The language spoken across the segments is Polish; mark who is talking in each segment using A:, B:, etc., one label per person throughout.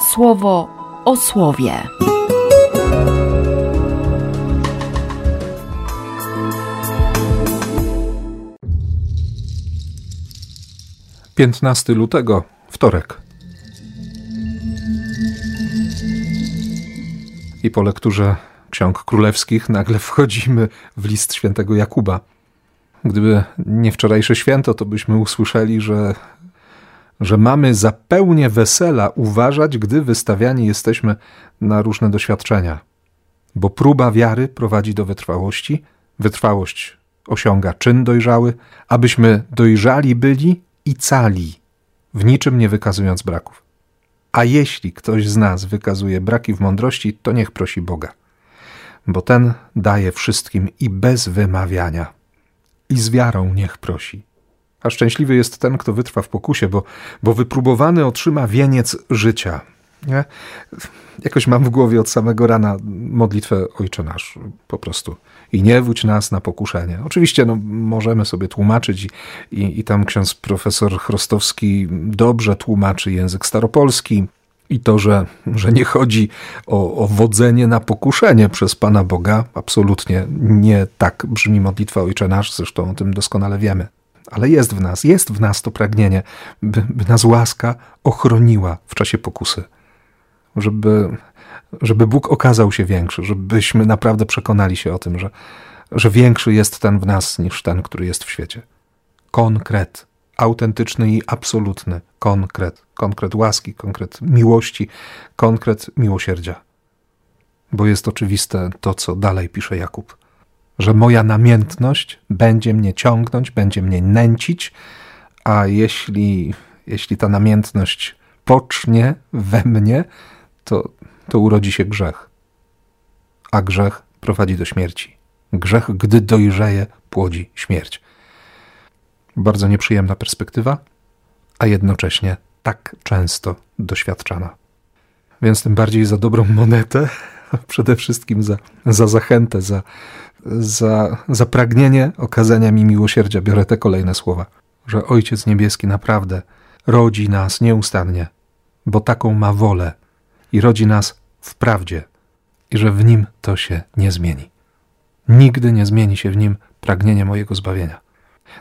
A: słowo o słowie.
B: Piętnasty lutego, wtorek. I po lekturze ksiąg królewskich nagle wchodzimy w list świętego Jakuba. Gdyby nie wczorajsze święto, to byśmy usłyszeli, że, że mamy za pełnię wesela uważać, gdy wystawiani jesteśmy na różne doświadczenia. Bo próba wiary prowadzi do wytrwałości, wytrwałość osiąga czyn dojrzały, abyśmy dojrzali byli i cali, w niczym nie wykazując braków. A jeśli ktoś z nas wykazuje braki w mądrości, to niech prosi Boga, bo ten daje wszystkim i bez wymawiania. I z wiarą niech prosi. A szczęśliwy jest ten, kto wytrwa w pokusie, bo, bo wypróbowany otrzyma wieniec życia. Nie? Jakoś mam w głowie od samego rana modlitwę Ojcze Nasz, po prostu. I nie wódź nas na pokuszenie. Oczywiście no, możemy sobie tłumaczyć i, i, i tam ksiądz profesor Chrostowski dobrze tłumaczy język staropolski, i to, że, że nie chodzi o, o wodzenie na pokuszenie przez Pana Boga, absolutnie nie tak brzmi modlitwa Ojcze Nasz, zresztą o tym doskonale wiemy. Ale jest w nas, jest w nas to pragnienie, by, by nas łaska ochroniła w czasie pokusy. Żeby, żeby Bóg okazał się większy, żebyśmy naprawdę przekonali się o tym, że, że większy jest ten w nas niż ten, który jest w świecie. Konkret, autentyczny i absolutny konkret, konkret łaski, konkret miłości, konkret miłosierdzia. Bo jest oczywiste to, co dalej pisze Jakub, że moja namiętność będzie mnie ciągnąć, będzie mnie nęcić, a jeśli, jeśli ta namiętność pocznie we mnie, to, to urodzi się grzech. A grzech prowadzi do śmierci. Grzech, gdy dojrzeje, płodzi śmierć. Bardzo nieprzyjemna perspektywa, a jednocześnie tak często doświadczana. Więc tym bardziej za dobrą monetę, przede wszystkim za, za zachętę, za, za, za pragnienie okazania mi miłosierdzia, biorę te kolejne słowa, że Ojciec Niebieski naprawdę rodzi nas nieustannie, bo taką ma wolę i rodzi nas w prawdzie i że w nim to się nie zmieni. Nigdy nie zmieni się w nim pragnienie mojego zbawienia.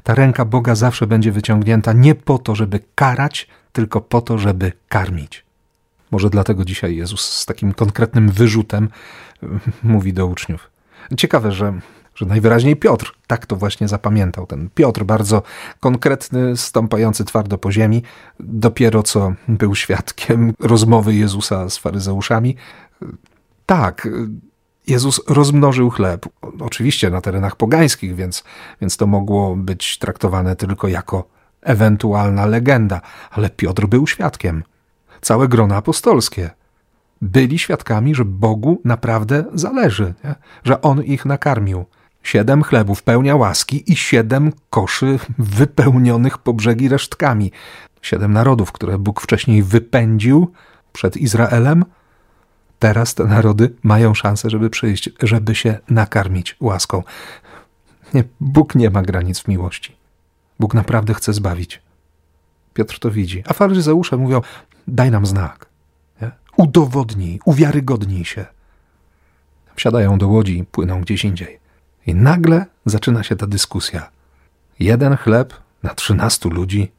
B: Ta ręka Boga zawsze będzie wyciągnięta nie po to, żeby karać, tylko po to, żeby karmić. Może dlatego dzisiaj Jezus z takim konkretnym wyrzutem mówi do uczniów. Ciekawe, że, że najwyraźniej Piotr tak to właśnie zapamiętał. Ten Piotr, bardzo konkretny, stąpający twardo po ziemi, dopiero co był świadkiem rozmowy Jezusa z faryzeuszami. Tak, Jezus rozmnożył chleb. Oczywiście na terenach pogańskich, więc, więc to mogło być traktowane tylko jako ewentualna legenda, ale Piotr był świadkiem. Całe grono apostolskie byli świadkami, że Bogu naprawdę zależy, nie? że On ich nakarmił. Siedem chlebów pełnia łaski i siedem koszy wypełnionych po brzegi resztkami. Siedem narodów, które Bóg wcześniej wypędził przed Izraelem – Teraz te narody mają szansę, żeby przyjść, żeby się nakarmić łaską. Nie, Bóg nie ma granic w miłości. Bóg naprawdę chce zbawić. Piotr to widzi. A faryzeusze mówią: daj nam znak. Udowodnij, uwiarygodnij się. Wsiadają do łodzi i płyną gdzieś indziej. I nagle zaczyna się ta dyskusja. Jeden chleb na trzynastu ludzi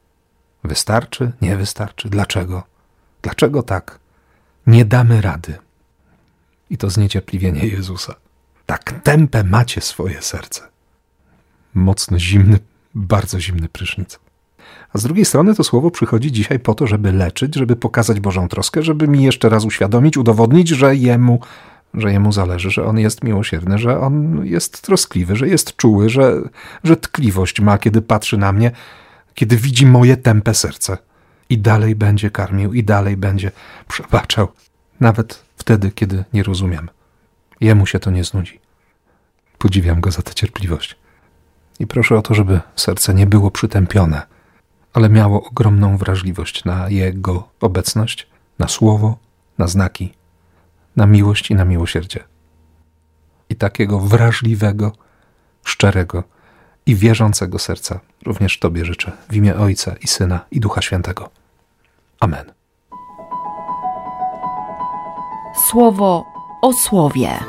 B: wystarczy, nie wystarczy? Dlaczego? Dlaczego tak? Nie damy rady i to zniecierpliwienie Jezusa. Tak tępe macie swoje serce. Mocno zimny, bardzo zimny prysznic. A z drugiej strony to słowo przychodzi dzisiaj po to, żeby leczyć, żeby pokazać Bożą troskę, żeby mi jeszcze raz uświadomić, udowodnić, że jemu, że jemu zależy, że on jest miłosierny, że on jest troskliwy, że jest czuły, że, że tkliwość ma, kiedy patrzy na mnie, kiedy widzi moje tępe serce. I dalej będzie karmił, i dalej będzie przebaczał, nawet wtedy, kiedy nie rozumiem. Jemu się to nie znudzi. Podziwiam go za tę cierpliwość. I proszę o to, żeby serce nie było przytępione, ale miało ogromną wrażliwość na Jego obecność, na słowo, na znaki, na miłość i na miłosierdzie. I takiego wrażliwego, szczerego i wierzącego serca również Tobie życzę w imię Ojca i Syna i Ducha Świętego. Amen.
A: Słowo o słowie.